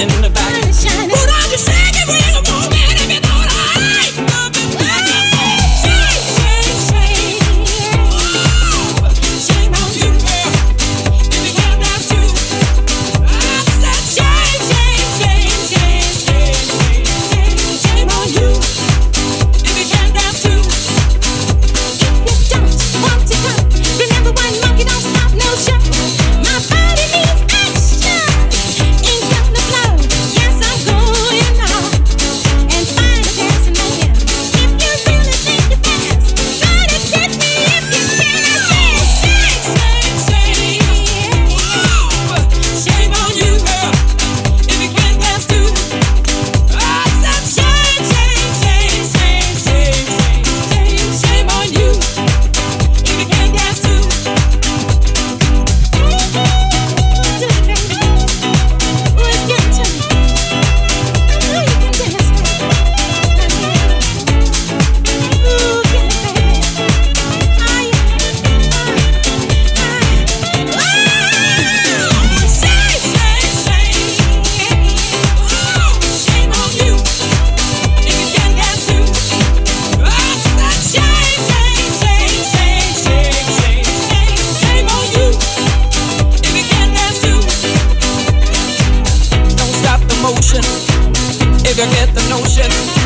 in the you get the notion?